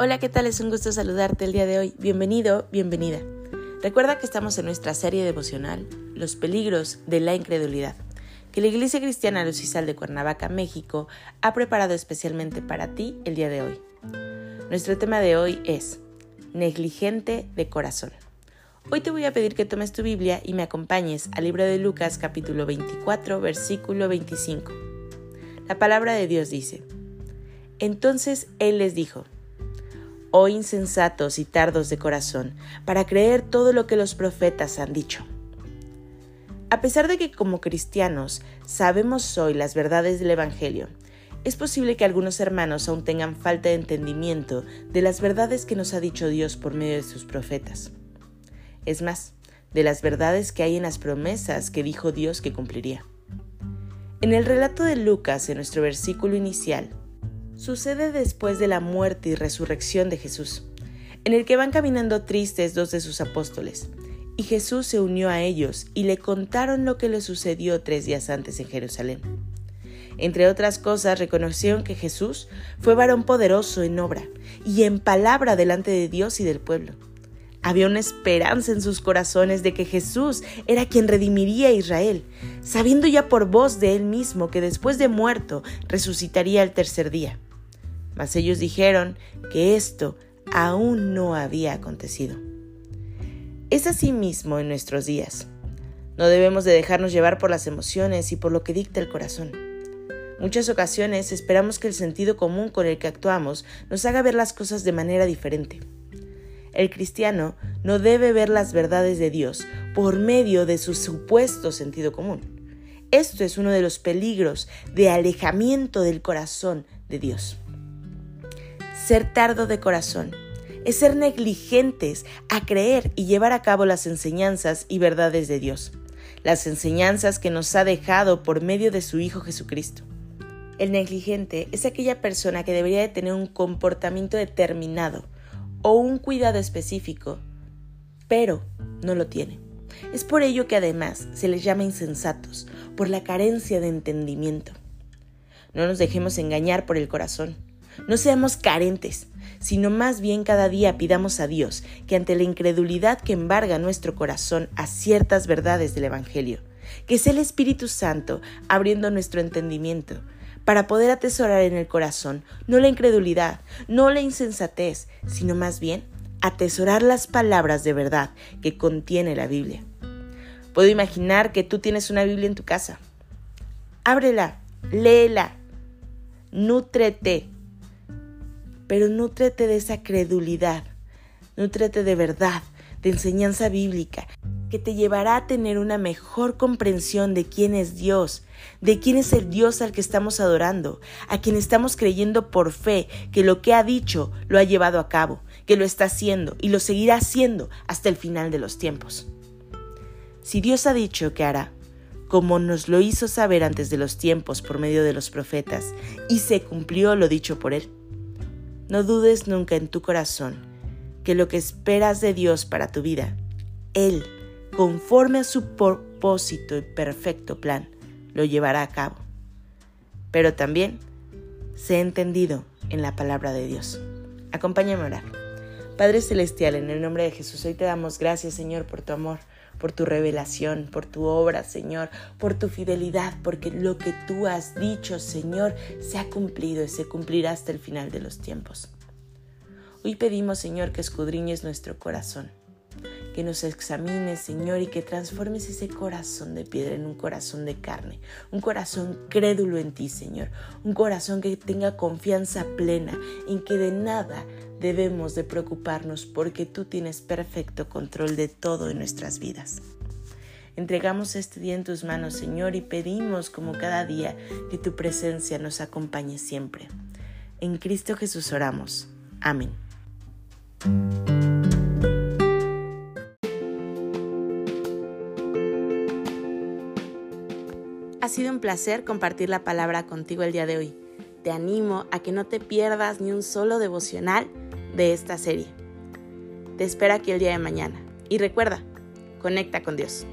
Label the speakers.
Speaker 1: Hola, ¿qué tal? Es un gusto saludarte el día de hoy. Bienvenido, bienvenida. Recuerda que estamos en nuestra serie devocional Los peligros de la incredulidad, que la Iglesia Cristiana Lucisal de Cuernavaca, México, ha preparado especialmente para ti el día de hoy. Nuestro tema de hoy es Negligente de corazón. Hoy te voy a pedir que tomes tu Biblia y me acompañes al libro de Lucas capítulo 24 versículo 25. La palabra de Dios dice, Entonces Él les dijo, oh insensatos y tardos de corazón, para creer todo lo que los profetas han dicho. A pesar de que como cristianos sabemos hoy las verdades del Evangelio, es posible que algunos hermanos aún tengan falta de entendimiento de las verdades que nos ha dicho Dios por medio de sus profetas. Es más, de las verdades que hay en las promesas que dijo Dios que cumpliría. En el relato de Lucas, en nuestro versículo inicial, sucede después de la muerte y resurrección de Jesús, en el que van caminando tristes dos de sus apóstoles, y Jesús se unió a ellos y le contaron lo que le sucedió tres días antes en Jerusalén. Entre otras cosas, reconocieron que Jesús fue varón poderoso en obra y en palabra delante de Dios y del pueblo. Había una esperanza en sus corazones de que Jesús era quien redimiría a Israel, sabiendo ya por voz de él mismo que después de muerto resucitaría el tercer día. Mas ellos dijeron que esto aún no había acontecido. Es así mismo en nuestros días. No debemos de dejarnos llevar por las emociones y por lo que dicta el corazón. Muchas ocasiones esperamos que el sentido común con el que actuamos nos haga ver las cosas de manera diferente. El cristiano no debe ver las verdades de Dios por medio de su supuesto sentido común. Esto es uno de los peligros de alejamiento del corazón de Dios. Ser tardo de corazón es ser negligentes a creer y llevar a cabo las enseñanzas y verdades de Dios, las enseñanzas que nos ha dejado por medio de su Hijo Jesucristo. El negligente es aquella persona que debería de tener un comportamiento determinado o un cuidado específico, pero no lo tiene. Es por ello que además se les llama insensatos, por la carencia de entendimiento. No nos dejemos engañar por el corazón. No seamos carentes, sino más bien cada día pidamos a Dios que ante la incredulidad que embarga nuestro corazón a ciertas verdades del Evangelio, que sea el Espíritu Santo abriendo nuestro entendimiento para poder atesorar en el corazón no la incredulidad, no la insensatez, sino más bien atesorar las palabras de verdad que contiene la Biblia. Puedo imaginar que tú tienes una Biblia en tu casa. Ábrela, léela, nútrete pero nútrete de esa credulidad, nútrete de verdad, de enseñanza bíblica, que te llevará a tener una mejor comprensión de quién es Dios, de quién es el Dios al que estamos adorando, a quien estamos creyendo por fe que lo que ha dicho lo ha llevado a cabo, que lo está haciendo y lo seguirá haciendo hasta el final de los tiempos. Si Dios ha dicho que hará, como nos lo hizo saber antes de los tiempos por medio de los profetas, y se cumplió lo dicho por él, no dudes nunca en tu corazón que lo que esperas de Dios para tu vida, Él, conforme a su propósito y perfecto plan, lo llevará a cabo. Pero también sé entendido en la palabra de Dios. Acompáñame a orar. Padre Celestial, en el nombre de Jesús, hoy te damos gracias, Señor, por tu amor por tu revelación, por tu obra, Señor, por tu fidelidad, porque lo que tú has dicho, Señor, se ha cumplido y se cumplirá hasta el final de los tiempos. Hoy pedimos, Señor, que escudriñes nuestro corazón, que nos examines, Señor, y que transformes ese corazón de piedra en un corazón de carne, un corazón crédulo en ti, Señor, un corazón que tenga confianza plena en que de nada debemos de preocuparnos porque tú tienes perfecto control de todo en nuestras vidas. Entregamos este día en tus manos, Señor, y pedimos como cada día que tu presencia nos acompañe siempre. En Cristo Jesús oramos. Amén. Ha sido un placer compartir la palabra contigo el día de hoy. Te animo a que no te pierdas ni un solo devocional de esta serie. Te espero aquí el día de mañana. Y recuerda, conecta con Dios.